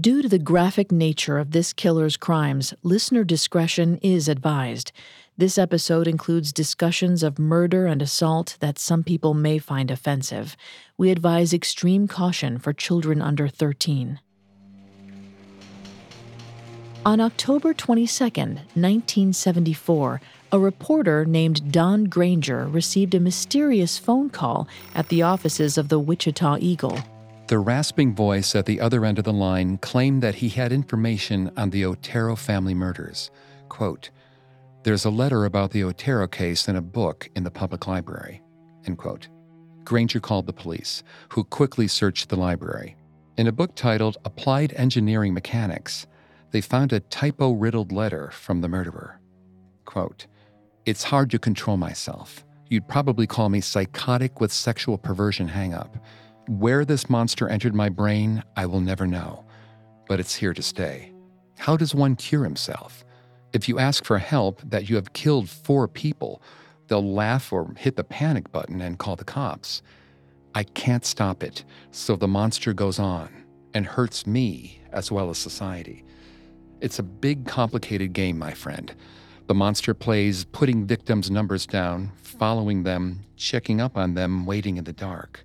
Due to the graphic nature of this killer's crimes, listener discretion is advised. This episode includes discussions of murder and assault that some people may find offensive. We advise extreme caution for children under 13. On October 22, 1974, a reporter named Don Granger received a mysterious phone call at the offices of the Wichita Eagle. The rasping voice at the other end of the line claimed that he had information on the Otero family murders. Quote, There's a letter about the Otero case in a book in the public library. End quote. Granger called the police, who quickly searched the library. In a book titled Applied Engineering Mechanics, they found a typo riddled letter from the murderer. Quote, It's hard to control myself. You'd probably call me psychotic with sexual perversion hangup. Where this monster entered my brain, I will never know, but it's here to stay. How does one cure himself? If you ask for help that you have killed four people, they'll laugh or hit the panic button and call the cops. I can't stop it, so the monster goes on and hurts me as well as society. It's a big, complicated game, my friend. The monster plays putting victims' numbers down, following them, checking up on them, waiting in the dark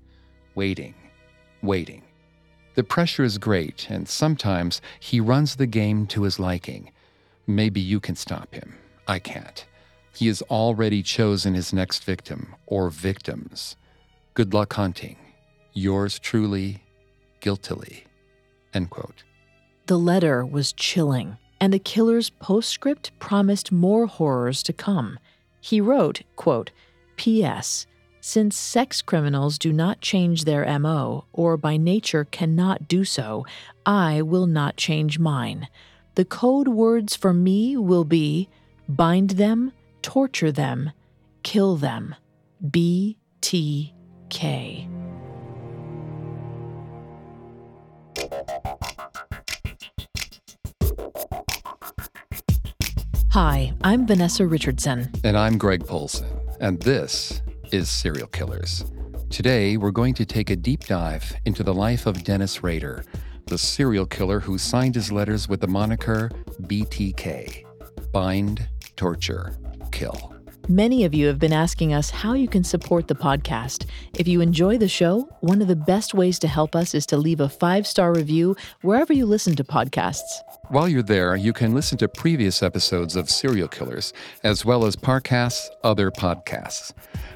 waiting, waiting. The pressure is great, and sometimes he runs the game to his liking. Maybe you can stop him. I can't. He has already chosen his next victim or victims. Good luck hunting. Yours truly, guiltily. End quote. The letter was chilling, and the killer's postscript promised more horrors to come. He wrote, quote, P.S. Since sex criminals do not change their MO, or by nature cannot do so, I will not change mine. The code words for me will be bind them, torture them, kill them. BTK. Hi, I'm Vanessa Richardson. And I'm Greg Polcyn. And this is serial killers. Today, we're going to take a deep dive into the life of Dennis Rader, the serial killer who signed his letters with the moniker BTK Bind, Torture, Kill. Many of you have been asking us how you can support the podcast. If you enjoy the show, one of the best ways to help us is to leave a five star review wherever you listen to podcasts. While you're there, you can listen to previous episodes of Serial Killers, as well as Parcast's other podcasts.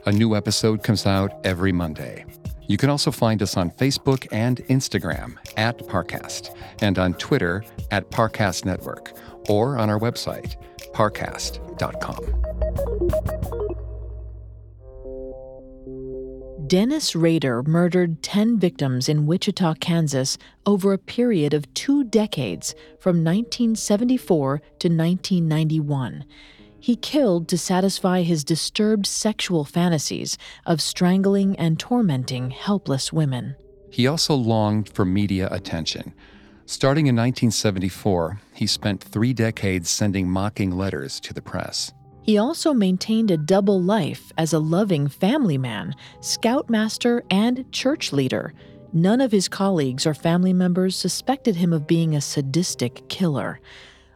A new episode comes out every Monday. You can also find us on Facebook and Instagram at Parcast, and on Twitter at Parcast Network, or on our website, parcast.com. Dennis Rader murdered 10 victims in Wichita, Kansas over a period of two decades from 1974 to 1991. He killed to satisfy his disturbed sexual fantasies of strangling and tormenting helpless women. He also longed for media attention. Starting in 1974, he spent three decades sending mocking letters to the press. He also maintained a double life as a loving family man, scoutmaster, and church leader. None of his colleagues or family members suspected him of being a sadistic killer.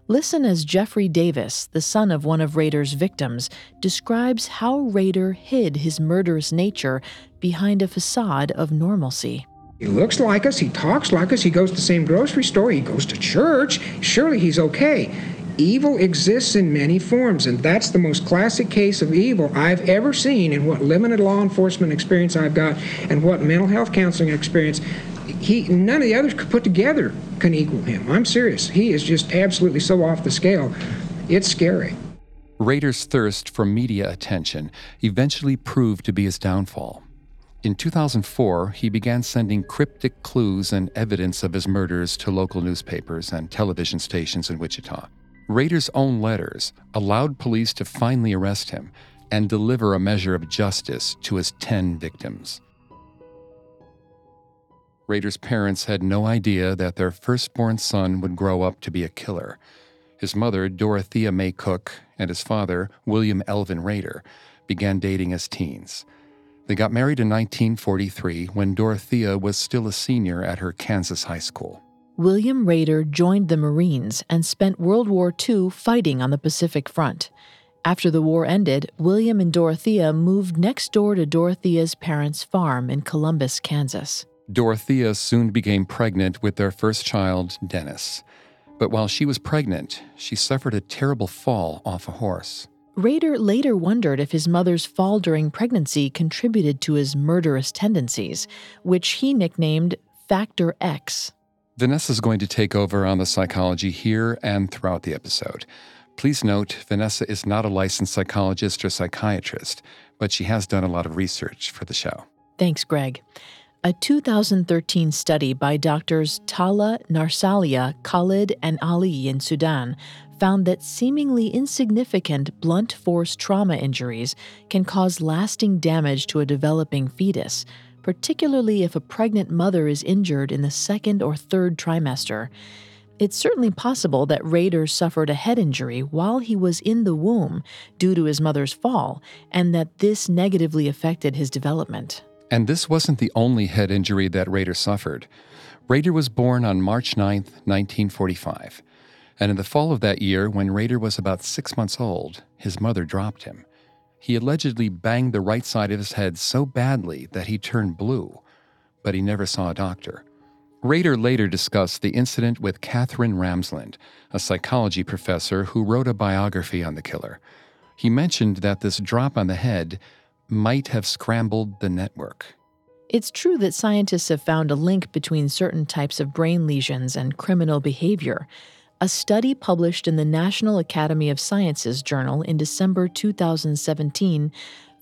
Listen as Jeffrey Davis, the son of one of Rader's victims, describes how Rader hid his murderous nature behind a facade of normalcy. He looks like us, he talks like us, he goes to the same grocery store, he goes to church. Surely he's okay. Evil exists in many forms, and that's the most classic case of evil I've ever seen in what limited law enforcement experience I've got and what mental health counseling experience. He, none of the others put together can equal him. I'm serious. He is just absolutely so off the scale. It's scary. Rader's thirst for media attention eventually proved to be his downfall. In 2004, he began sending cryptic clues and evidence of his murders to local newspapers and television stations in Wichita. Rader's own letters allowed police to finally arrest him and deliver a measure of justice to his 10 victims. Rader's parents had no idea that their firstborn son would grow up to be a killer. His mother, Dorothea May Cook, and his father, William Elvin Rader, began dating as teens. They got married in 1943 when Dorothea was still a senior at her Kansas high school. William Rader joined the Marines and spent World War II fighting on the Pacific Front. After the war ended, William and Dorothea moved next door to Dorothea's parents' farm in Columbus, Kansas. Dorothea soon became pregnant with their first child, Dennis. But while she was pregnant, she suffered a terrible fall off a horse. Rader later wondered if his mother's fall during pregnancy contributed to his murderous tendencies, which he nicknamed Factor X. Vanessa's going to take over on the psychology here and throughout the episode. Please note, Vanessa is not a licensed psychologist or psychiatrist, but she has done a lot of research for the show. Thanks, Greg. A 2013 study by doctors Tala Narsalia, Khalid, and Ali in Sudan found that seemingly insignificant blunt force trauma injuries can cause lasting damage to a developing fetus, particularly if a pregnant mother is injured in the second or third trimester. It's certainly possible that Rader suffered a head injury while he was in the womb due to his mother's fall, and that this negatively affected his development. And this wasn't the only head injury that Rader suffered. Rader was born on March 9, 1945. And in the fall of that year, when Rader was about six months old, his mother dropped him. He allegedly banged the right side of his head so badly that he turned blue, but he never saw a doctor. Rader later discussed the incident with Katherine Ramsland, a psychology professor who wrote a biography on the killer. He mentioned that this drop on the head might have scrambled the network. It's true that scientists have found a link between certain types of brain lesions and criminal behavior. A study published in the National Academy of Sciences journal in December 2017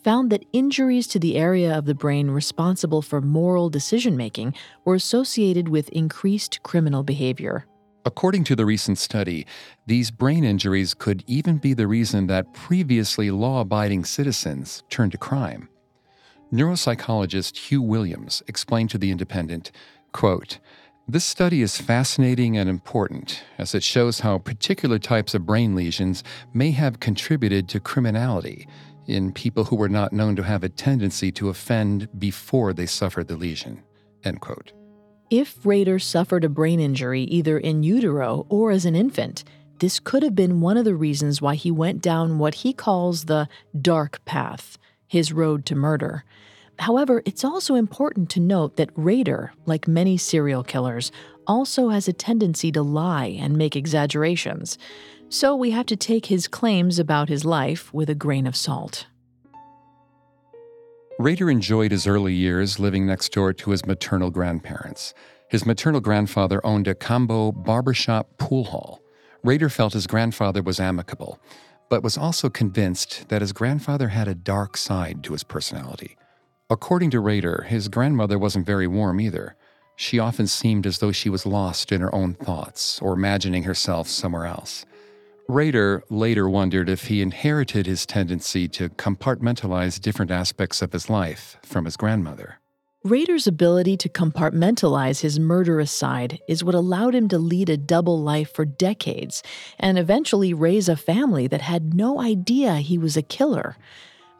found that injuries to the area of the brain responsible for moral decision making were associated with increased criminal behavior. According to the recent study, these brain injuries could even be the reason that previously law abiding citizens turned to crime. Neuropsychologist Huw Williams explained to The Independent, quote, this study is fascinating and important as it shows how particular types of brain lesions may have contributed to criminality in people who were not known to have a tendency to offend before they suffered the lesion. End quote. If Rader suffered a brain injury either in utero or as an infant, this could have been one of the reasons why he went down what he calls the dark path, his road to murder. However, it's also important to note that Rader, like many serial killers, also has a tendency to lie and make exaggerations. So we have to take his claims about his life with a grain of salt. Rader enjoyed his early years living next door to his maternal grandparents. His maternal grandfather owned a combo barbershop pool hall. Rader felt his grandfather was amicable, but was also convinced that his grandfather had a dark side to his personality. According to Rader, his grandmother wasn't very warm either. She often seemed as though she was lost in her own thoughts or imagining herself somewhere else. Rader later wondered if he inherited his tendency to compartmentalize different aspects of his life from his grandmother. Rader's ability to compartmentalize his murderous side is what allowed him to lead a double life for decades and eventually raise a family that had no idea he was a killer.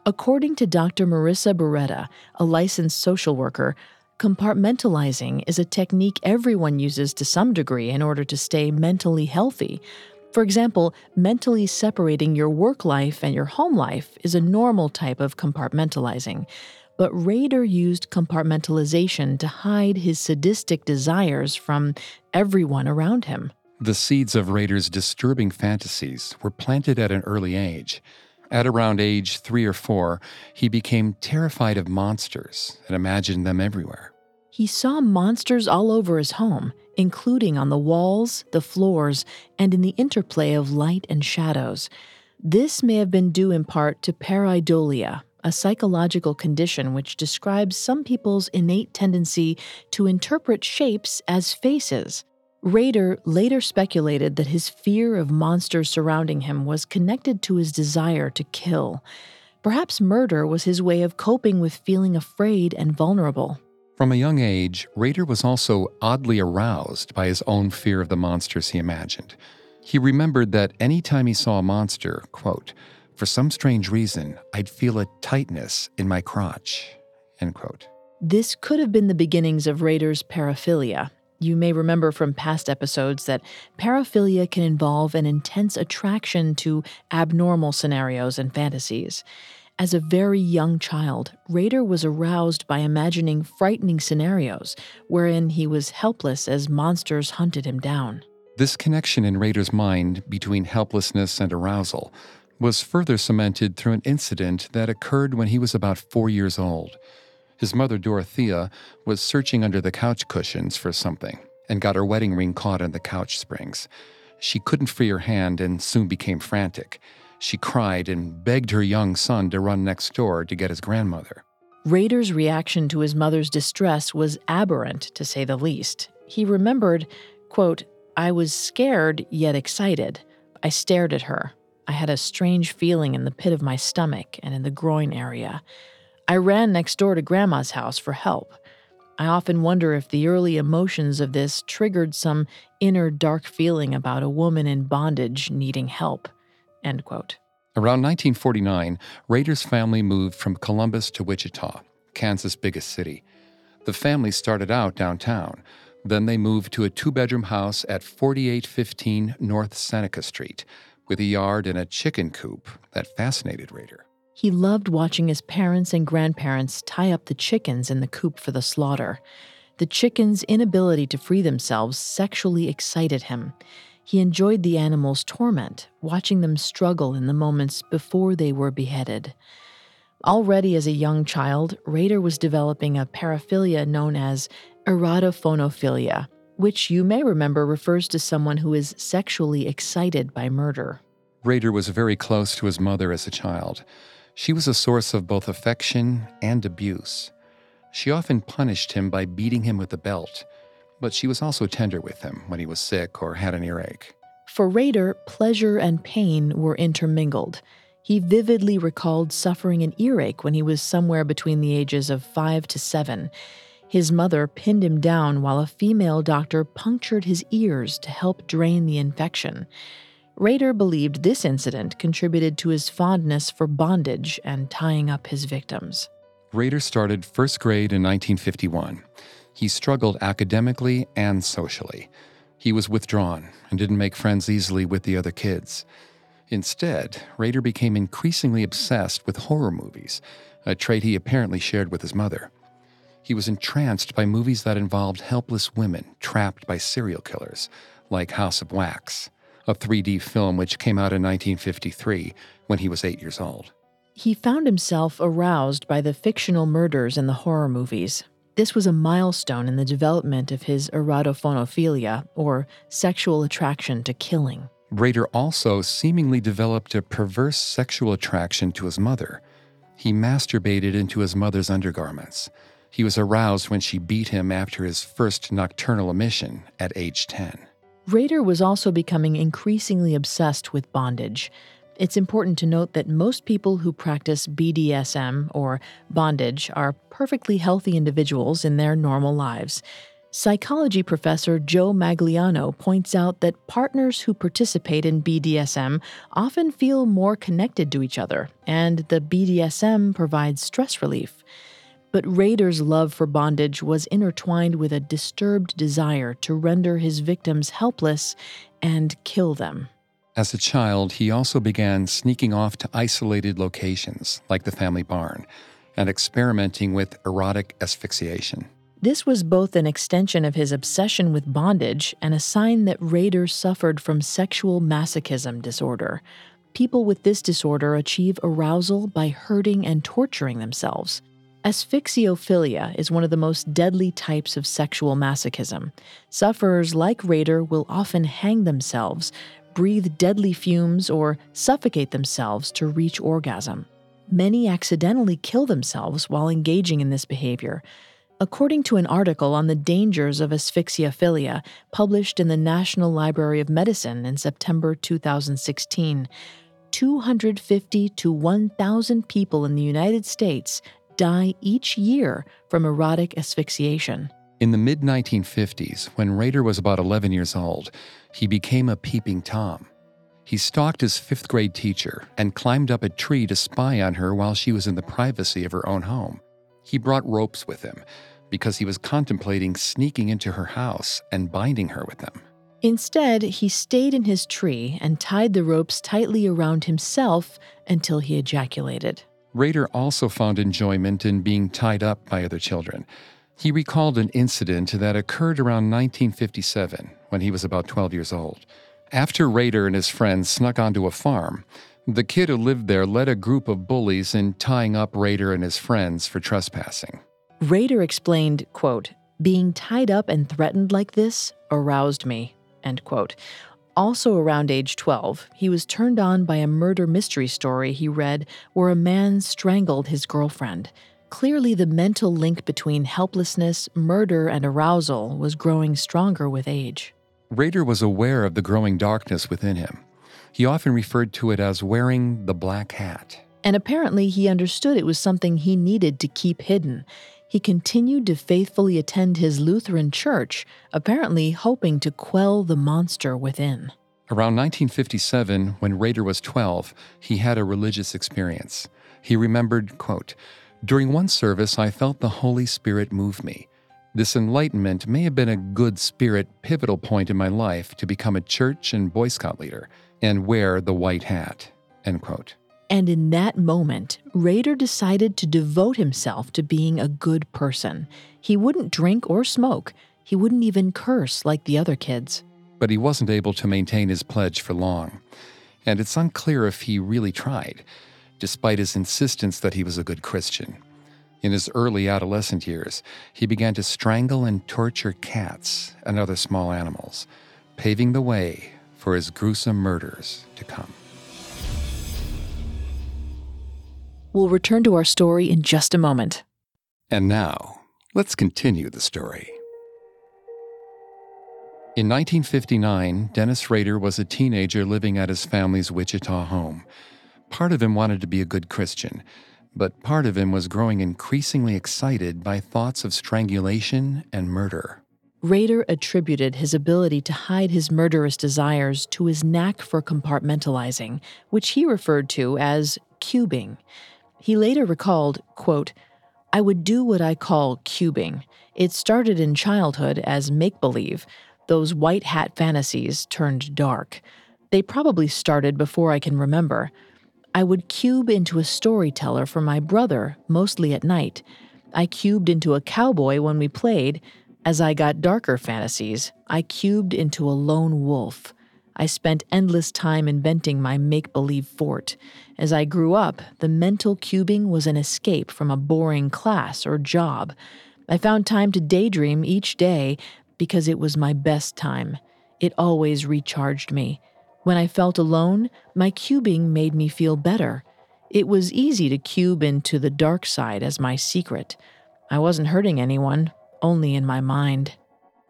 According to Dr. Marissa Beretta, a licensed social worker, compartmentalizing is a technique everyone uses to some degree in order to stay mentally healthy. For example, mentally separating your work life and your home life is a normal type of compartmentalizing. But Rader used compartmentalization to hide his sadistic desires from everyone around him. The seeds of Rader's disturbing fantasies were planted at an early age. At around age three or four, he became terrified of monsters and imagined them everywhere. He saw monsters all over his home, including on the walls, the floors, and in the interplay of light and shadows. This may have been due in part to pareidolia, a psychological condition which describes some people's innate tendency to interpret shapes as faces. Rader later speculated that his fear of monsters surrounding him was connected to his desire to kill. Perhaps murder was his way of coping with feeling afraid and vulnerable. From a young age, Rader was also oddly aroused by his own fear of the monsters he imagined. He remembered that any time he saw a monster, quote, for some strange reason, I'd feel a tightness in my crotch. End quote. This could have been the beginnings of Rader's paraphilia. You may remember from past episodes that paraphilia can involve an intense attraction to abnormal scenarios and fantasies. As a very young child, Rader was aroused by imagining frightening scenarios wherein he was helpless as monsters hunted him down. This connection in Rader's mind between helplessness and arousal was further cemented through an incident that occurred when he was about four years old. His mother, Dorothea, was searching under the couch cushions for something and got her wedding ring caught in the couch springs. She couldn't free her hand and soon became frantic. She cried and begged her young son to run next door to get his grandmother. Rader's reaction to his mother's distress was aberrant, to say the least. He remembered, quote, I was scared yet excited. I stared at her. I had a strange feeling in the pit of my stomach and in the groin area. I ran next door to Grandma's house for help. I often wonder if the early emotions of this triggered some inner dark feeling about a woman in bondage needing help. End quote. Around 1949, Rader's family moved from Columbus to Wichita, Kansas' biggest city. The family started out downtown. Then they moved to a two bedroom house at 4815 North Seneca Street, with a yard and a chicken coop that fascinated Rader. He loved watching his parents and grandparents tie up the chickens in the coop for the slaughter. The chickens' inability to free themselves sexually excited him. He enjoyed the animals' torment, watching them struggle in the moments before they were beheaded. Already as a young child, Rader was developing a paraphilia known as erotophonophilia, which you may remember refers to someone who is sexually excited by murder. Rader was very close to his mother as a child. She was a source of both affection and abuse. She often punished him by beating him with a belt, but she was also tender with him when he was sick or had an earache. For Rader, pleasure and pain were intermingled. He vividly recalled suffering an earache when he was somewhere between the ages of five to seven. His mother pinned him down while a female doctor punctured his ears to help drain the infection. Rader believed this incident contributed to his fondness for bondage and tying up his victims. Rader started first grade in 1951. He struggled academically and socially. He was withdrawn and didn't make friends easily with the other kids. Instead, Rader became increasingly obsessed with horror movies, a trait he apparently shared with his mother. He was entranced by movies that involved helpless women trapped by serial killers, like House of Wax, a 3D film which came out in 1953 when he was eight years old. He found himself aroused by the fictional murders in the horror movies. This was a milestone in the development of his erotophonophilia, or sexual attraction to killing. Rader also seemingly developed a perverse sexual attraction to his mother. He masturbated into his mother's undergarments he was aroused when she beat him after his first nocturnal emission at age 10. Rader was also becoming increasingly obsessed with bondage. It's important to note that most people who practice BDSM or bondage are perfectly healthy individuals in their normal lives. Psychology professor Joe Magliano points out that partners who participate in BDSM often feel more connected to each other, and the BDSM provides stress relief. But Rader's love for bondage was intertwined with a disturbed desire to render his victims helpless and kill them. As a child, he also began sneaking off to isolated locations, like the family barn, and experimenting with erotic asphyxiation. This was both an extension of his obsession with bondage and a sign that Rader suffered from sexual masochism disorder. People with this disorder achieve arousal by hurting and torturing themselves. Asphyxiophilia is one of the most deadly types of sexual masochism. Sufferers like Rader will often hang themselves, breathe deadly fumes, or suffocate themselves to reach orgasm. Many accidentally kill themselves while engaging in this behavior. According to an article on the dangers of asphyxiophilia published in the National Library of Medicine in September 2016, 250 to 1,000 people in the United States die each year from erotic asphyxiation. In the mid 1950s, when Rader was about 11 years old, he became a peeping Tom. He stalked his fifth grade teacher and climbed up a tree to spy on her while she was in the privacy of her own home. He brought ropes with him because he was contemplating sneaking into her house and binding her with them. Instead, he stayed in his tree and tied the ropes tightly around himself until he ejaculated. Rader also found enjoyment in being tied up by other children. He recalled an incident that occurred around 1957 when he was about 12 years old. After Rader and his friends snuck onto a farm, the kid who lived there led a group of bullies in tying up Rader and his friends for trespassing. Rader explained, quote, being tied up and threatened like this aroused me, end quote. Also around age 12, he was turned on by a murder mystery story he read where a man strangled his girlfriend. Clearly, the mental link between helplessness, murder, and arousal was growing stronger with age. Rader was aware of the growing darkness within him. He often referred to it as wearing the black hat. And apparently, he understood it was something he needed to keep hidden. He continued to faithfully attend his Lutheran church, apparently hoping to quell the monster within. Around 1957, when Rader was 12, he had a religious experience. He remembered, quote, During one service, I felt the Holy Spirit move me. This enlightenment may have been a good spirit pivotal point in my life to become a church and Boy Scout leader and wear the white hat. End quote. And in that moment, Rader decided to devote himself to being a good person. He wouldn't drink or smoke. He wouldn't even curse like the other kids. But he wasn't able to maintain his pledge for long. And it's unclear if he really tried, despite his insistence that he was a good Christian. In his early adolescent years, he began to strangle and torture cats and other small animals, paving the way for his gruesome murders to come. We'll return to our story in just a moment. And now, let's continue the story. In 1959, Dennis Rader was a teenager living at his family's Wichita home. Part of him wanted to be a good Christian, but part of him was growing increasingly excited by thoughts of strangulation and murder. Rader attributed his ability to hide his murderous desires to his knack for compartmentalizing, which he referred to as cubing. He later recalled, quote, I would do what I call cubing. It started in childhood as make believe. Those white hat fantasies turned dark. They probably started before I can remember. I would cube into a storyteller for my brother, mostly at night. I cubed into a cowboy when we played. As I got darker fantasies, I cubed into a lone wolf. I spent endless time inventing my make believe fort. As I grew up, the mental cubing was an escape from a boring class or job. I found time to daydream each day because it was my best time. It always recharged me. When I felt alone, my cubing made me feel better. It was easy to cube into the dark side as my secret. I wasn't hurting anyone, only in my mind.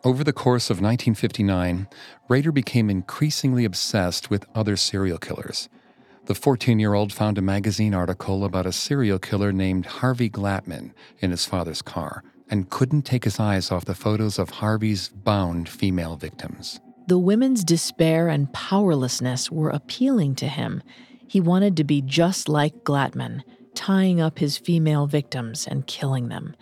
Over the course of 1959, Rader became increasingly obsessed with other serial killers. The 14 year old found a magazine article about a serial killer named Harvey Glatman in his father's car and couldn't take his eyes off the photos of Harvey's bound female victims. The women's despair and powerlessness were appealing to him. He wanted to be just like Glatman, tying up his female victims and killing them.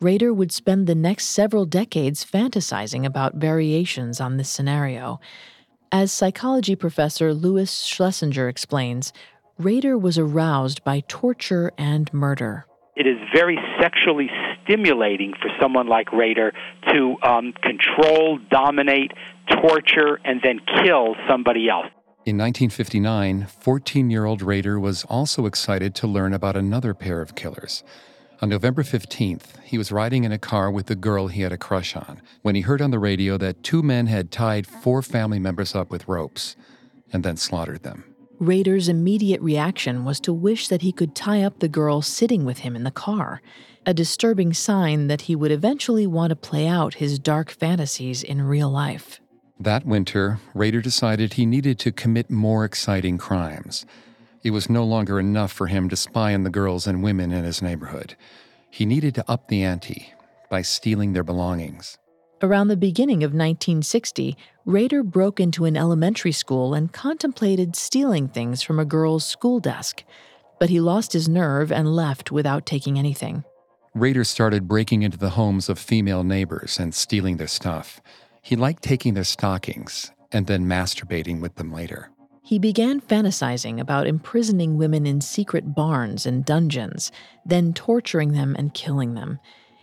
Rader would spend the next several decades fantasizing about variations on this scenario. As psychology professor Louis Schlesinger explains, Rader was aroused by torture and murder. It is very sexually stimulating for someone like Rader to um, control, dominate, torture, and then kill somebody else. In 1959, 14 year old Rader was also excited to learn about another pair of killers. On November 15th, he was riding in a car with the girl he had a crush on when he heard on the radio that two men had tied four family members up with ropes and then slaughtered them. Rader's immediate reaction was to wish that he could tie up the girl sitting with him in the car, a disturbing sign that he would eventually want to play out his dark fantasies in real life. That winter, Rader decided he needed to commit more exciting crimes. It was no longer enough for him to spy on the girls and women in his neighborhood. He needed to up the ante by stealing their belongings. Around the beginning of 1960, Rader broke into an elementary school and contemplated stealing things from a girl's school desk, but he lost his nerve and left without taking anything. Rader started breaking into the homes of female neighbors and stealing their stuff. He liked taking their stockings and then masturbating with them later. He began fantasizing about imprisoning women in secret barns and dungeons, then torturing them and killing them.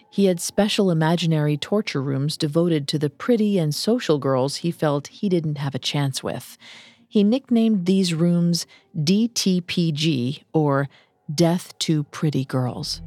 He had special imaginary torture rooms devoted to the pretty and social girls he felt he didn't have a chance with. He nicknamed these rooms DTPG, or Death to Pretty Girls.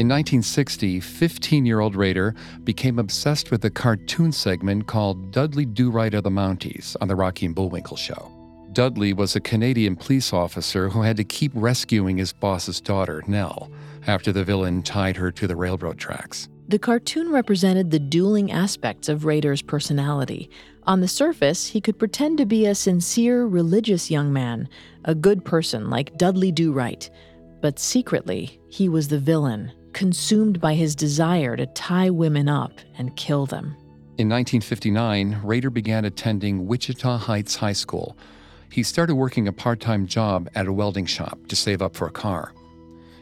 In 1960, 15 year old Rader became obsessed with a cartoon segment called Dudley Do Right of the Mounties on The Rocky and Bullwinkle Show. Dudley was a Canadian police officer who had to keep rescuing his boss's daughter, Nell, after the villain tied her to the railroad tracks. The cartoon represented the dueling aspects of Rader's personality. On the surface, he could pretend to be a sincere, religious young man, a good person like Dudley Do Right. But secretly, he was the villain, consumed by his desire to tie women up and kill them. In 1959, Rader began attending Wichita Heights High School. He started working a part time job at a welding shop to save up for a car.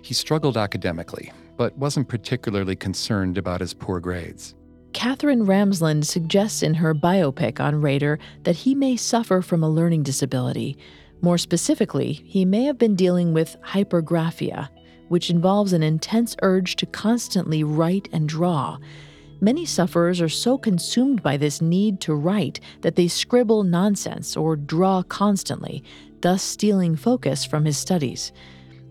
He struggled academically, but wasn't particularly concerned about his poor grades. Katherine Ramsland suggests in her biopic on Rader that he may suffer from a learning disability. More specifically, he may have been dealing with hypergraphia, which involves an intense urge to constantly write and draw. Many sufferers are so consumed by this need to write that they scribble nonsense or draw constantly, thus stealing focus from his studies.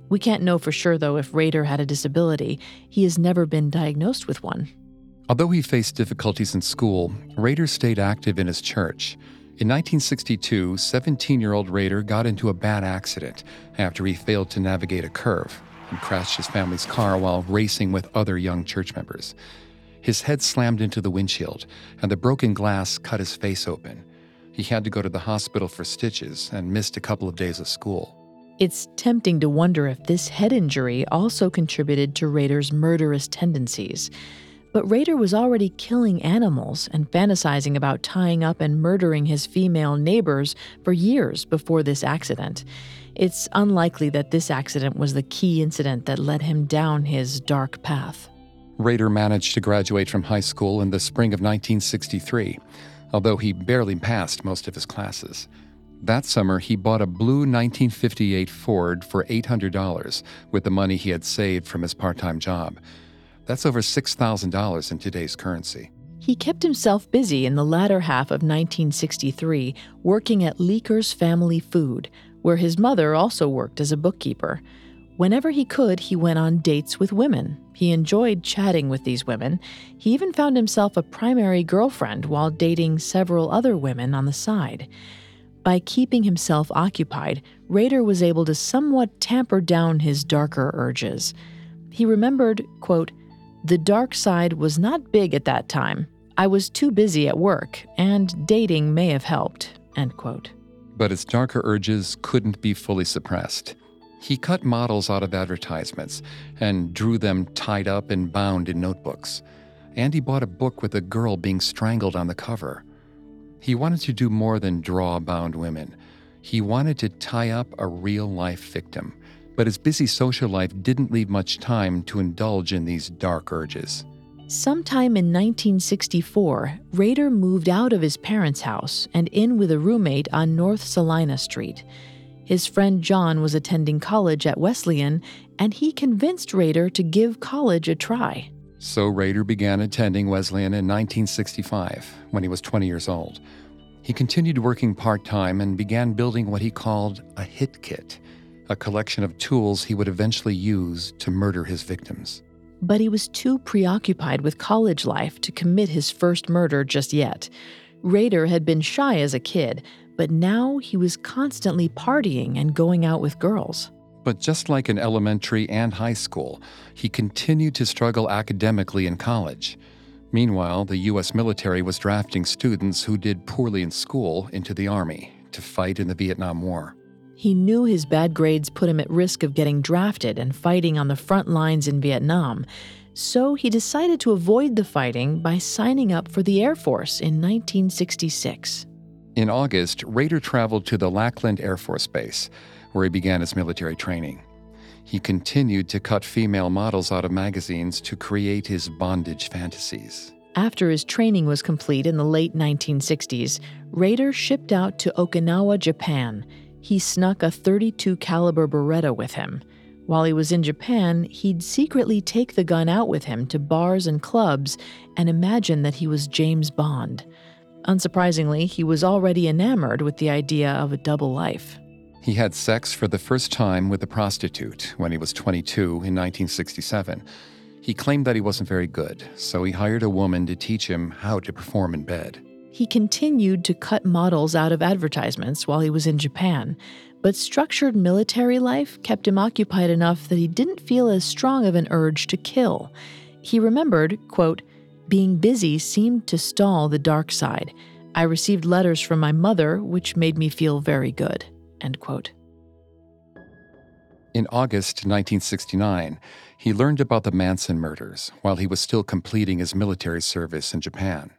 We can't know for sure, though, if Rader had a disability. He has never been diagnosed with one. Although he faced difficulties in school, Rader stayed active in his church. In 1962, 17 year old Rader got into a bad accident after he failed to navigate a curve and crashed his family's car while racing with other young church members. His head slammed into the windshield, and the broken glass cut his face open. He had to go to the hospital for stitches and missed a couple of days of school. It's tempting to wonder if this head injury also contributed to Rader's murderous tendencies. But Rader was already killing animals and fantasizing about tying up and murdering his female neighbors for years before this accident. It's unlikely that this accident was the key incident that led him down his dark path. Rader managed to graduate from high school in the spring of 1963, although he barely passed most of his classes. That summer, he bought a blue 1958 Ford for $800 with the money he had saved from his part time job. That's over $6,000 in today's currency. He kept himself busy in the latter half of 1963 working at Leeker's Family Food, where his mother also worked as a bookkeeper. Whenever he could, he went on dates with women. He enjoyed chatting with these women. He even found himself a primary girlfriend while dating several other women on the side. By keeping himself occupied, Rader was able to somewhat tamper down his darker urges. He remembered, quote, The dark side was not big at that time. I was too busy at work, and dating may have helped, end quote. But his darker urges couldn't be fully suppressed. He cut models out of advertisements and drew them tied up and bound in notebooks. And he bought a book with a girl being strangled on the cover. He wanted to do more than draw bound women. He wanted to tie up a real life victim, but his busy social life didn't leave much time to indulge in these dark urges. Sometime in 1964, Rader moved out of his parents' house and in with a roommate on North Salina Street. His friend John was attending college at Wesleyan, and he convinced Rader to give college a try. So Rader began attending Wesleyan in 1965 when he was 20 years old. He continued working part time and began building what he called a hit kit, a collection of tools he would eventually use to murder his victims. But he was too preoccupied with college life to commit his first murder just yet. Rader had been shy as a kid, but now he was constantly partying and going out with girls. But just like in elementary and high school, he continued to struggle academically in college. Meanwhile, the U.S. military was drafting students who did poorly in school into the Army to fight in the Vietnam War. He knew his bad grades put him at risk of getting drafted and fighting on the front lines in Vietnam, so he decided to avoid the fighting by signing up for the Air Force in 1966. In August, Rader traveled to the Lackland Air Force Base, where he began his military training. He continued to cut female models out of magazines to create his bondage fantasies. After his training was complete in the late 1960s, Rader shipped out to Okinawa, Japan. He snuck a 32 caliber Beretta with him. While he was in Japan, he'd secretly take the gun out with him to bars and clubs and imagine that he was James Bond. Unsurprisingly, he was already enamored with the idea of a double life. He had sex for the first time with a prostitute when he was 22 in 1967. He claimed that he wasn't very good, so he hired a woman to teach him how to perform in bed. He continued to cut models out of advertisements while he was in Japan, but structured military life kept him occupied enough that he didn't feel as strong of an urge to kill. He remembered, quote, being busy seemed to stall the dark side. I received letters from my mother, which made me feel very good. End quote. In August 1969, he learned about the Manson murders while he was still completing his military service in Japan.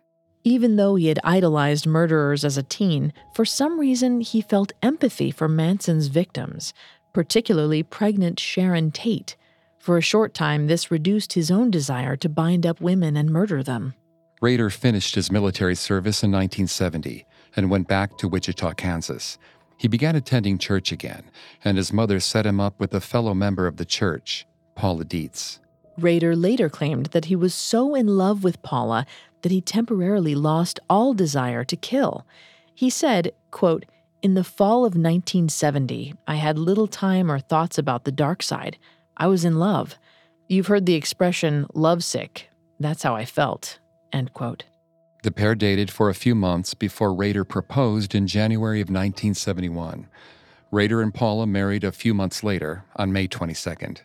Even though he had idolized murderers as a teen, for some reason he felt empathy for Manson's victims, particularly pregnant Sharon Tate. For a short time, this reduced his own desire to bind up women and murder them. Rader finished his military service in 1970 and went back to Wichita, Kansas, he began attending church again, and his mother set him up with a fellow member of the church, Paula Dietz. Rader later claimed that he was so in love with Paula that he temporarily lost all desire to kill. He said, quote, In the fall of 1970, I had little time or thoughts about the dark side. I was in love. You've heard the expression lovesick. That's how I felt. End quote. The pair dated for a few months before Rader proposed in January of 1971. Rader and Paula married a few months later on May 22nd.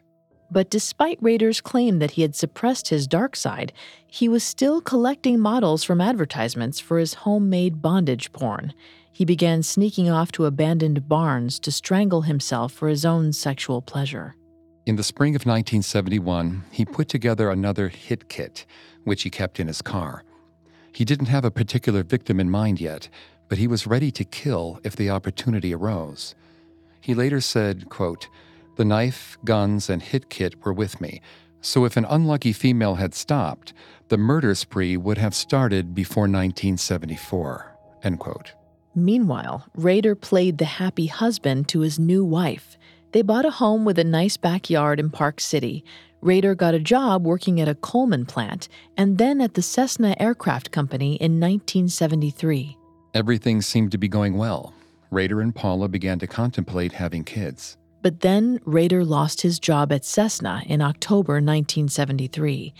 But despite Rader's claim that he had suppressed his dark side, he was still collecting models from advertisements for his homemade bondage porn. He began sneaking off to abandoned barns to strangle himself for his own sexual pleasure. In the spring of 1971, he put together another hit kit, which he kept in his car. He didn't have a particular victim in mind yet, but he was ready to kill if the opportunity arose. He later said, quote, The knife, guns, and hit kit were with me, so if an unlucky female had stopped, the murder spree would have started before 1974. End quote. Meanwhile, Rader played the happy husband to his new wife. They bought a home with a nice backyard in Park City, Rader got a job working at a Coleman plant and then at the Cessna Aircraft Company in 1973. Everything seemed to be going well. Rader and Paula began to contemplate having kids. But then Rader lost his job at Cessna in October 1973.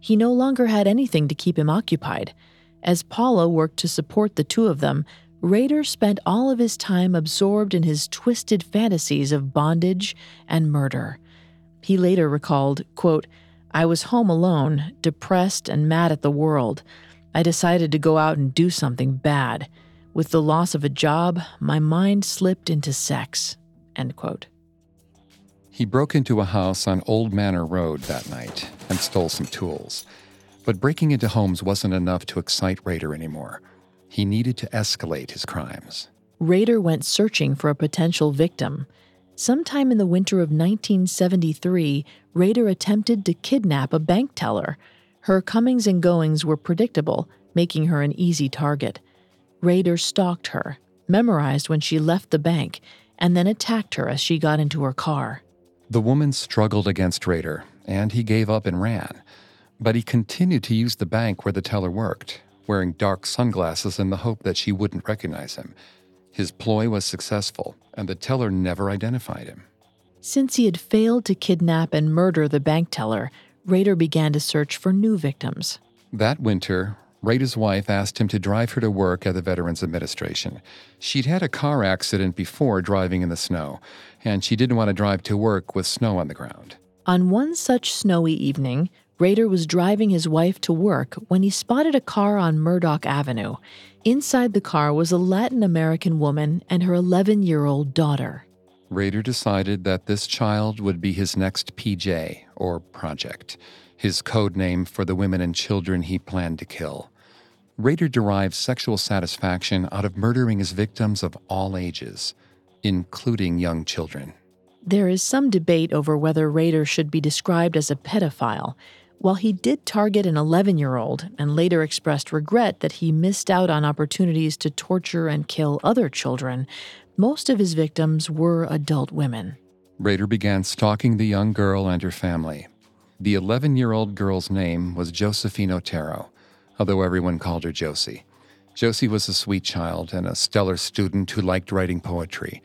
He no longer had anything to keep him occupied. As Paula worked to support the two of them, Rader spent all of his time absorbed in his twisted fantasies of bondage and murder. He later recalled, quote, I was home alone, depressed and mad at the world. I decided to go out and do something bad. With the loss of a job, my mind slipped into sex. End quote. He broke into a house on Old Manor Road that night and stole some tools. But breaking into homes wasn't enough to excite Rader anymore. He needed to escalate his crimes. Rader went searching for a potential victim. Sometime in the winter of 1973, Rader attempted to kidnap a bank teller. Her comings and goings were predictable, making her an easy target. Rader stalked her, memorized when she left the bank, and then attacked her as she got into her car. The woman struggled against Rader, and he gave up and ran. But he continued to use the bank where the teller worked, wearing dark sunglasses in the hope that she wouldn't recognize him. His ploy was successful, and the teller never identified him. Since he had failed to kidnap and murder the bank teller, Rader began to search for new victims. That winter, Rader's wife asked him to drive her to work at the Veterans Administration. She'd had a car accident before driving in the snow, and she didn't want to drive to work with snow on the ground. On one such snowy evening, Rader was driving his wife to work when he spotted a car on Murdock Avenue. Inside the car was a Latin American woman and her 11 year old daughter. Rader decided that this child would be his next PJ, or project, his code name for the women and children he planned to kill. Rader derived sexual satisfaction out of murdering his victims of all ages, including young children. There is some debate over whether Rader should be described as a pedophile. While he did target an 11 year old and later expressed regret that he missed out on opportunities to torture and kill other children, most of his victims were adult women. Rader began stalking the young girl and her family. The 11 year old girl's name was Josephine Otero, although everyone called her Josie. Josie was a sweet child and a stellar student who liked writing poetry.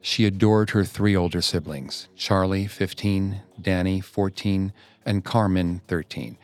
She adored her three older siblings Charlie, 15, Danny, 14, and Carmen, 13.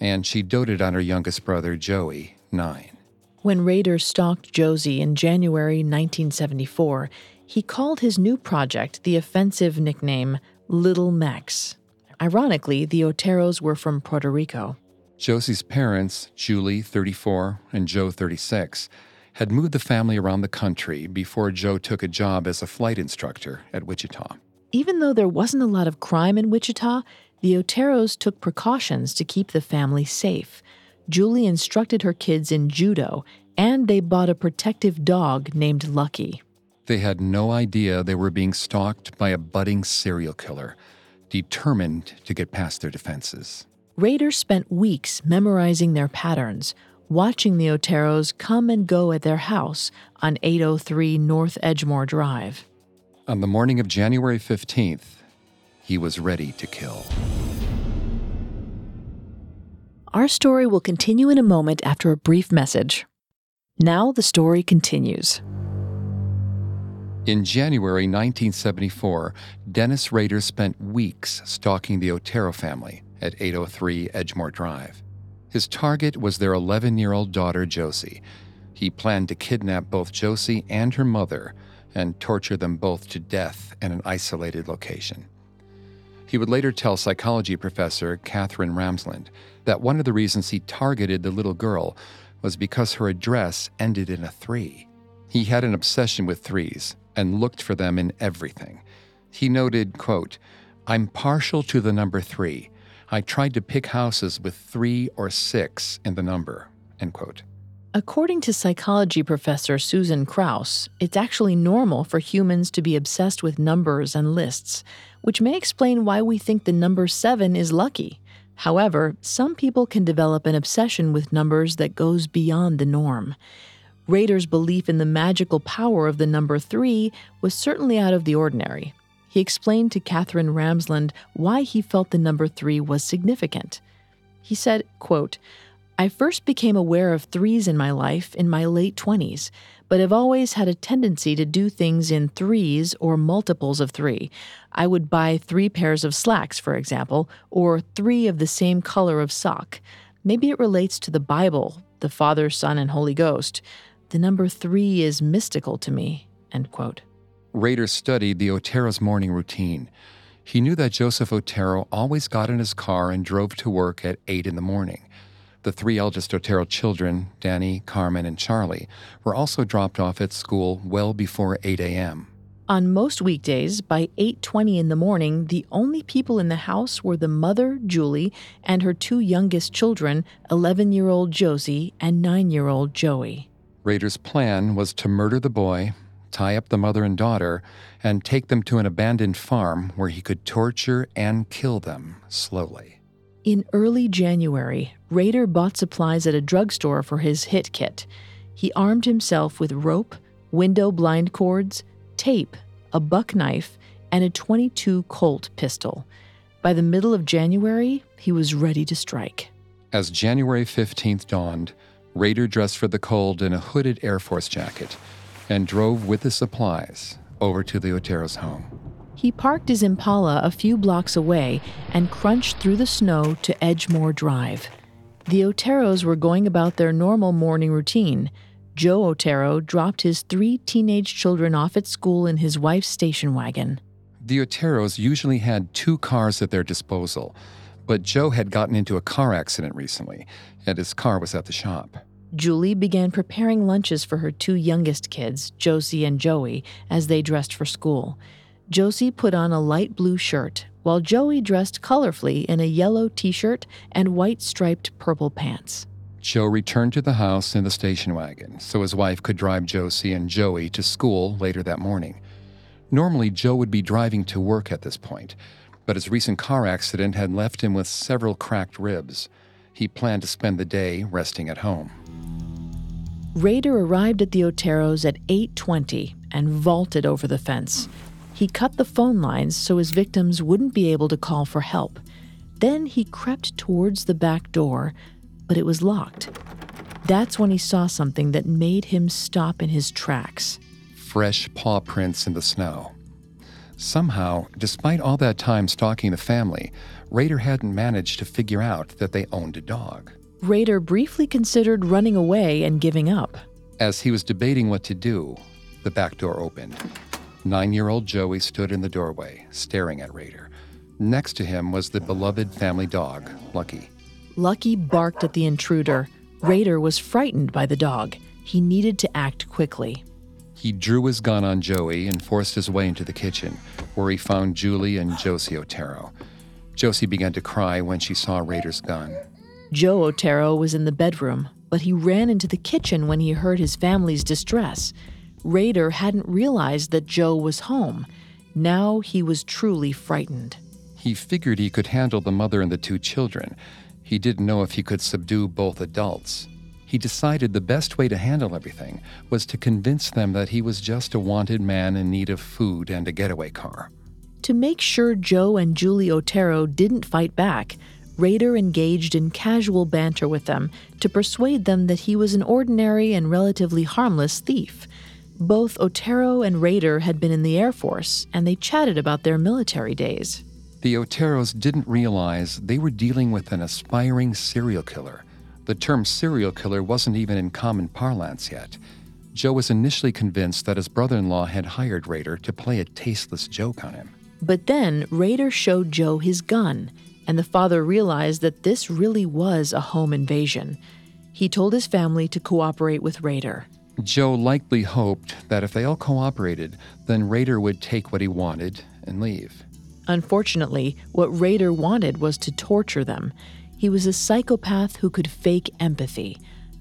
And she doted on her youngest brother, Joey, 9. When Rader stalked Josie in January 1974, he called his new project the offensive nickname Little Mex. Ironically, the Oteros were from Puerto Rico. Josie's parents, Julie, 34, and Joe, 36, had moved the family around the country before Joe took a job as a flight instructor at Wichita. Even though there wasn't a lot of crime in Wichita, the Oteros took precautions to keep the family safe. Julie instructed her kids in judo, and they bought a protective dog named Lucky. They had no idea they were being stalked by a budding serial killer, determined to get past their defenses. Rader spent weeks memorizing their patterns, watching the Oteros come and go at their house on 803 North Edgemoor Drive. On the morning of January 15th, he was ready to kill. Our story will continue in a moment after a brief message. Now the story continues. In January 1974, Dennis Rader spent weeks stalking the Otero family at 803 Edgemoor Drive. His target was their 11 year old daughter, Josie. He planned to kidnap both Josie and her mother and torture them both to death in an isolated location. He would later tell psychology professor Katherine Ramsland that one of the reasons he targeted the little girl was because her address ended in a three. He had an obsession with threes and looked for them in everything. He noted, quote, I'm partial to the number three. I tried to pick houses with three or six in the number, end quote. According to psychology professor Susan Kraus, it's actually normal for humans to be obsessed with numbers and lists, which may explain why we think the number seven is lucky. However, some people can develop an obsession with numbers that goes beyond the norm. Rader's belief in the magical power of the number three was certainly out of the ordinary. He explained to Katherine Ramsland why he felt the number three was significant. He said, quote, I first became aware of threes in my life in my late 20s, but have always had a tendency to do things in threes or multiples of three. I would buy three pairs of slacks, for example, or three of the same color of sock. Maybe it relates to the Bible, the Father, Son, and Holy Ghost. The number three is mystical to me. End quote. Rader studied the Otero's morning routine. He knew that Joseph Otero always got in his car and drove to work at 8 in the morning. The three eldest Otero children, Danny, Carmen, and Charlie, were also dropped off at school well before 8 a.m. On most weekdays, by 8:20 in the morning, the only people in the house were the mother, Julie, and her two youngest children, 11-year-old Josie and 9-year-old Joey. Rader's plan was to murder the boy, tie up the mother and daughter, and take them to an abandoned farm where he could torture and kill them slowly. In early January, Rader bought supplies at a drugstore for his hit kit. He armed himself with rope, window blind cords, tape, a buck knife, and a 22 Colt pistol. By the middle of January, he was ready to strike. As January 15th dawned, Rader dressed for the cold in a hooded Air Force jacket and drove with the supplies over to the Otero's home. He parked his Impala a few blocks away and crunched through the snow to Edgemoor Drive. The Oteros were going about their normal morning routine. Joe Otero dropped his three teenage children off at school in his wife's station wagon. The Oteros usually had two cars at their disposal, but Joe had gotten into a car accident recently, and his car was at the shop. Julie began preparing lunches for her two youngest kids, Josie and Joey, as they dressed for school. Josie put on a light blue shirt, while Joey dressed colorfully in a yellow t shirt and white striped purple pants. Joe returned to the house in the station wagon so his wife could drive Josie and Joey to school later that morning. Normally, Joe would be driving to work at this point, but his recent car accident had left him with several cracked ribs. He planned to spend the day resting at home. Rader arrived at the Oteros at 8:20 and vaulted over the fence. He cut the phone lines so his victims wouldn't be able to call for help. Then he crept towards the back door, but it was locked. That's when he saw something that made him stop in his tracks. Fresh paw prints in the snow. Somehow, despite all that time stalking the family, Rader hadn't managed to figure out that they owned a dog. Rader briefly considered running away and giving up. As he was debating what to do, the back door opened. Nine year old Joey stood in the doorway, staring at Rader. Next to him was the beloved family dog, Lucky. Lucky barked at the intruder. Rader was frightened by the dog. He needed to act quickly. He drew his gun on Joey and forced his way into the kitchen, where he found Julie and Josie Otero. Josie began to cry when she saw Rader's gun. Joe Otero was in the bedroom, but he ran into the kitchen when he heard his family's distress. Rader hadn't realized that Joe was home. Now he was truly frightened. He figured he could handle the mother and the two children. He didn't know if he could subdue both adults. He decided the best way to handle everything was to convince them that he was just a wanted man in need of food and a getaway car. To make sure Joe and Julie Otero didn't fight back, Rader engaged in casual banter with them to persuade them that he was an ordinary and relatively harmless thief. Both Otero and Rader had been in the Air Force, and they chatted about their military days. The Oteros didn't realize they were dealing with an aspiring serial killer. The term serial killer wasn't even in common parlance yet. Joe was initially convinced that his brother in law had hired Rader to play a tasteless joke on him. But then Rader showed Joe his gun and the father realized that this really was a home invasion. He told his family to cooperate with Rader. Joe likely hoped that if they all cooperated, then Rader would take what he wanted and leave. Unfortunately, what Rader wanted was to torture them. He was a psychopath who could fake empathy.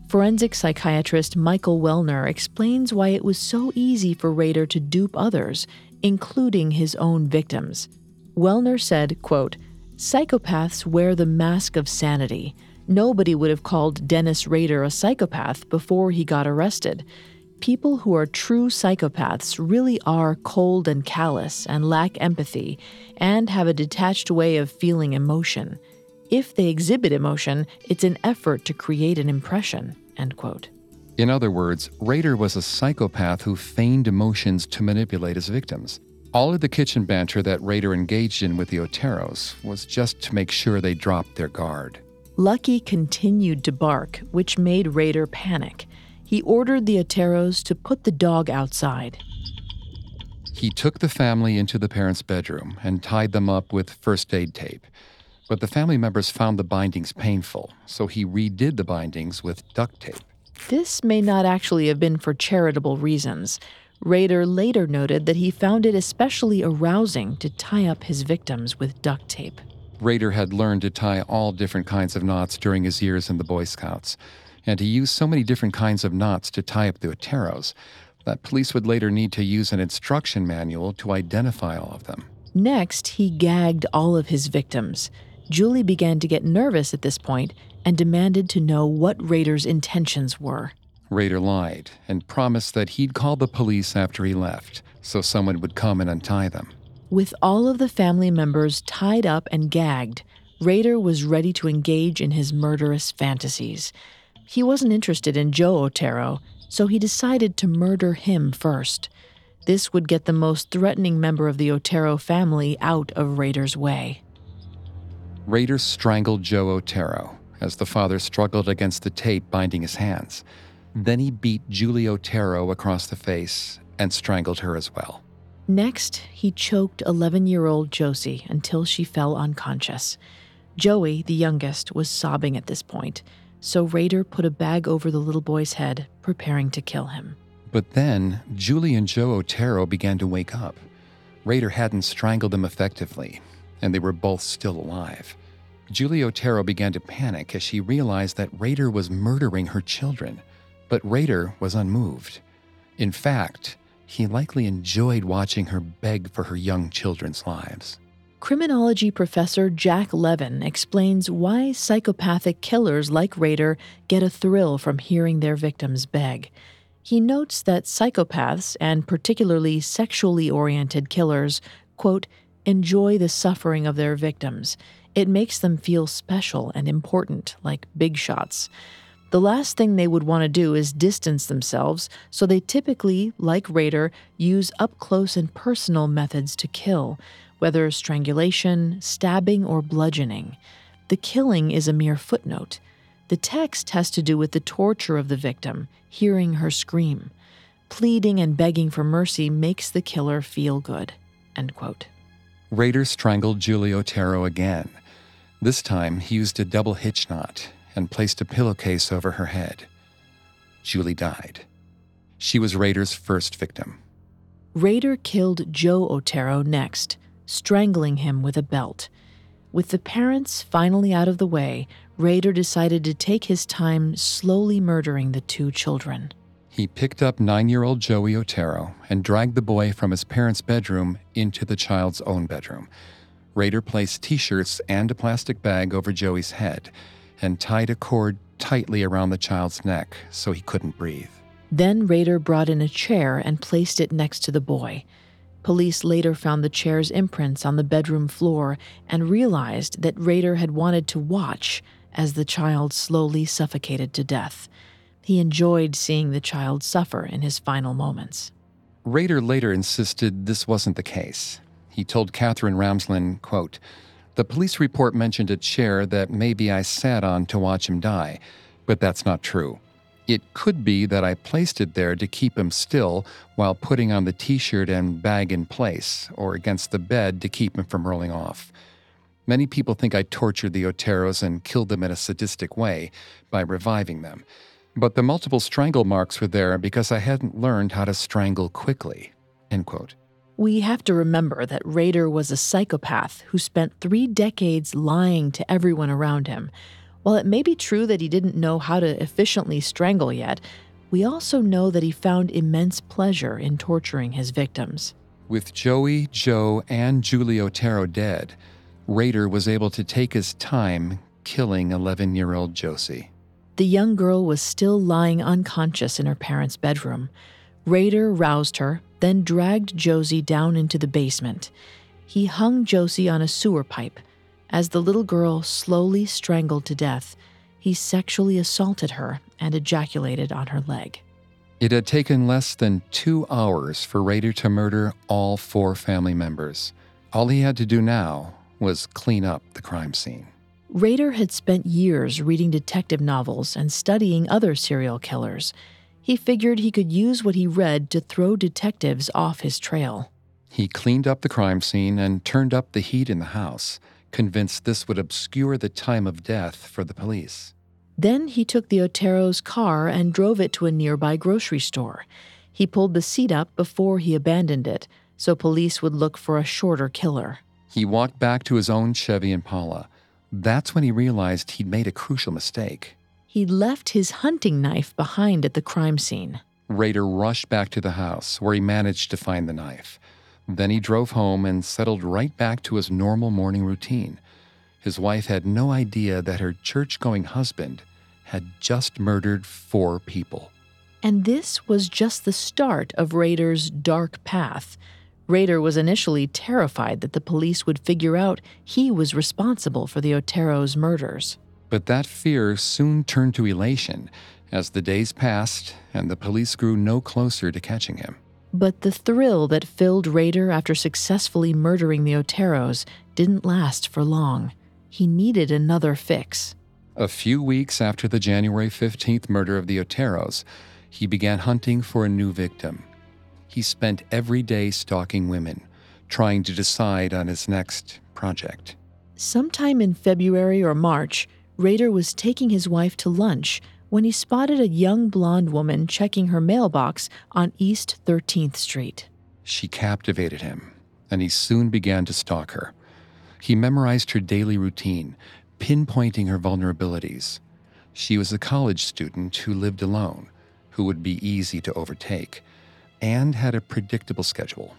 Forensic psychiatrist Michael Welner explains why it was so easy for Rader to dupe others, including his own victims. Welner said, quote, Psychopaths wear the mask of sanity. Nobody would have called Dennis Rader a psychopath before he got arrested. People who are true psychopaths really are cold and callous and lack empathy and have a detached way of feeling emotion. If they exhibit emotion, it's an effort to create an impression. End quote. In other words, Rader was a psychopath who feigned emotions to manipulate his victims. All of the kitchen banter that Rader engaged in with the Oteros was just to make sure they dropped their guard. Lucky continued to bark, which made Rader panic. He ordered the Oteros to put the dog outside. He took the family into the parents' bedroom and tied them up with first aid tape. But the family members found the bindings painful, so he redid the bindings with duct tape. This may not actually have been for charitable reasons. Rader later noted that he found it especially arousing to tie up his victims with duct tape. Rader had learned to tie all different kinds of knots during his years in the Boy Scouts, and he used so many different kinds of knots to tie up the Oteros that police would later need to use an instruction manual to identify all of them. Next, he gagged all of his victims. Julie began to get nervous at this point and demanded to know what Rader's intentions were. Rader lied and promised that he'd call the police after he left so someone would come and untie them. With all of the family members tied up and gagged, Rader was ready to engage in his murderous fantasies. He wasn't interested in Joe Otero, so he decided to murder him first. This would get the most threatening member of the Otero family out of Rader's way. Rader strangled Joe Otero as the father struggled against the tape binding his hands. Then he beat Julie Otero across the face and strangled her as well. Next, he choked 11 year old Josie until she fell unconscious. Joey, the youngest, was sobbing at this point, so Rader put a bag over the little boy's head, preparing to kill him. But then, Julie and Joe Otero began to wake up. Rader hadn't strangled them effectively, and they were both still alive. Julie Otero began to panic as she realized that Rader was murdering her children, but Rader was unmoved. In fact, he likely enjoyed watching her beg for her young children's lives. Criminology professor Jack Levin explains why psychopathic killers like Rader get a thrill from hearing their victims beg. He notes that psychopaths, and particularly sexually oriented killers, quote, enjoy the suffering of their victims. It makes them feel special and important, like big shots. The last thing they would want to do is distance themselves, so they typically, like Rader, use up close and personal methods to kill whether strangulation, stabbing, or bludgeoning. The killing is a mere footnote. The text has to do with the torture of the victim, hearing her scream. Pleading and begging for mercy makes the killer feel good. End quote. Rader strangled Julie Otero again. This time, he used a double hitch knot and placed a pillowcase over her head. Julie died. She was Rader's first victim. Rader killed Joe Otero next strangling him with a belt. With the parents finally out of the way, Rader decided to take his time slowly murdering the two children. He picked up nine year old Joey Otero and dragged the boy from his parents' bedroom into the child's own bedroom. Rader placed t shirts and a plastic bag over Joey's head and tied a cord tightly around the child's neck so he couldn't breathe. Then Rader brought in a chair and placed it next to the boy. Police later found the chair's imprints on the bedroom floor and realized that Rader had wanted to watch as the child slowly suffocated to death. He enjoyed seeing the child suffer in his final moments. Rader later insisted this wasn't the case. He told Katherine Ramsland, quote, The police report mentioned a chair that maybe I sat on to watch him die, but that's not true. It could be that I placed it there to keep him still while putting on the t shirt and bag in place, or against the bed to keep him from rolling off. Many people think I tortured the Oteros and killed them in a sadistic way by reviving them. But the multiple strangle marks were there because I hadn't learned how to strangle quickly. End quote. We have to remember that Rader was a psychopath who spent three decades lying to everyone around him while it may be true that he didn't know how to efficiently strangle yet, we also know that he found immense pleasure in torturing his victims. With Joey, Joe, and Julie Otero dead, Rader was able to take his time killing 11 year old Josie. The young girl was still lying unconscious in her parents' bedroom. Rader roused her, then dragged Josie down into the basement. He hung Josie on a sewer pipe as the little girl slowly strangled to death, he sexually assaulted her and ejaculated on her leg. It had taken less than two hours for Rader to murder all four family members. All he had to do now was clean up the crime scene. Rader had spent years reading detective novels and studying other serial killers. He figured he could use what he read to throw detectives off his trail. He cleaned up the crime scene and turned up the heat in the house convinced this would obscure the time of death for the police. Then he took the Otero's car and drove it to a nearby grocery store. He pulled the seat up before he abandoned it, so police would look for a shorter killer. He walked back to his own Chevy Impala. That's when he realized he'd made a crucial mistake. He left his hunting knife behind at the crime scene. Rader rushed back to the house, where he managed to find the knife. Then he drove home and settled right back to his normal morning routine. His wife had no idea that her church going husband had just murdered four people. And this was just the start of Rader's dark path. Rader was initially terrified that the police would figure out he was responsible for the Otero's murders. But that fear soon turned to elation as the days passed and the police grew no closer to catching him. But the thrill that filled Rader after successfully murdering the Oteros didn't last for long. He needed another fix. A few weeks after the January 15th murder of the Oteros, he began hunting for a new victim. He spent every day stalking women, trying to decide on his next project. Sometime in February or March, Rader was taking his wife to lunch when he spotted a young blonde woman checking her mailbox on East 13th Street. She captivated him, and he soon began to stalk her. He memorized her daily routine, pinpointing her vulnerabilities. She was a college student who lived alone, who would be easy to overtake, and had a predictable schedule.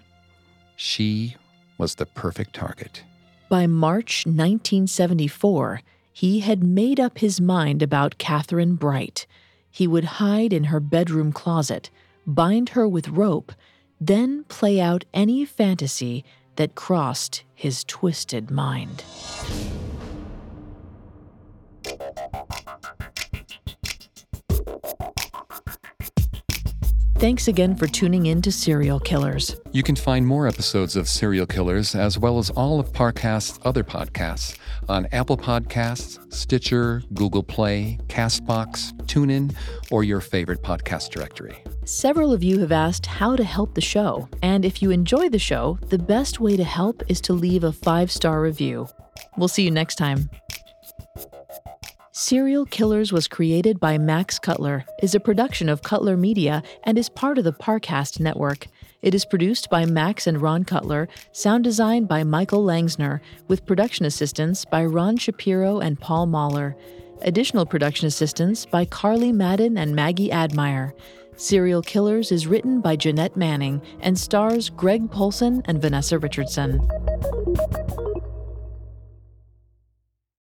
She was the perfect target. By March 1974, he had made up his mind about Kathryn Bright. He would hide in her bedroom closet, bind her with rope, then play out any fantasy that crossed his twisted mind. Thanks again for tuning in to Serial Killers. You can find more episodes of Serial Killers as well as all of Parcast's other podcasts on Apple Podcasts, Stitcher, Google Play, Castbox, TuneIn, or your favorite podcast directory. Several of you have asked how to help the show, and if you enjoy the show, the best way to help is to leave a five star review. We'll see you next time. Serial Killers was created by Max Cutler, is a production of Cutler Media, and is part of the Parcast network. It is produced by Max and Ron Cutler, sound design by Michael Langsner, with production assistance by Ron Shapiro and Paul Mahler. Additional production assistance by Carly Madden and Maggie Admire. Serial Killers is written by Jeanette Manning and stars Greg Polcyn and Vanessa Richardson.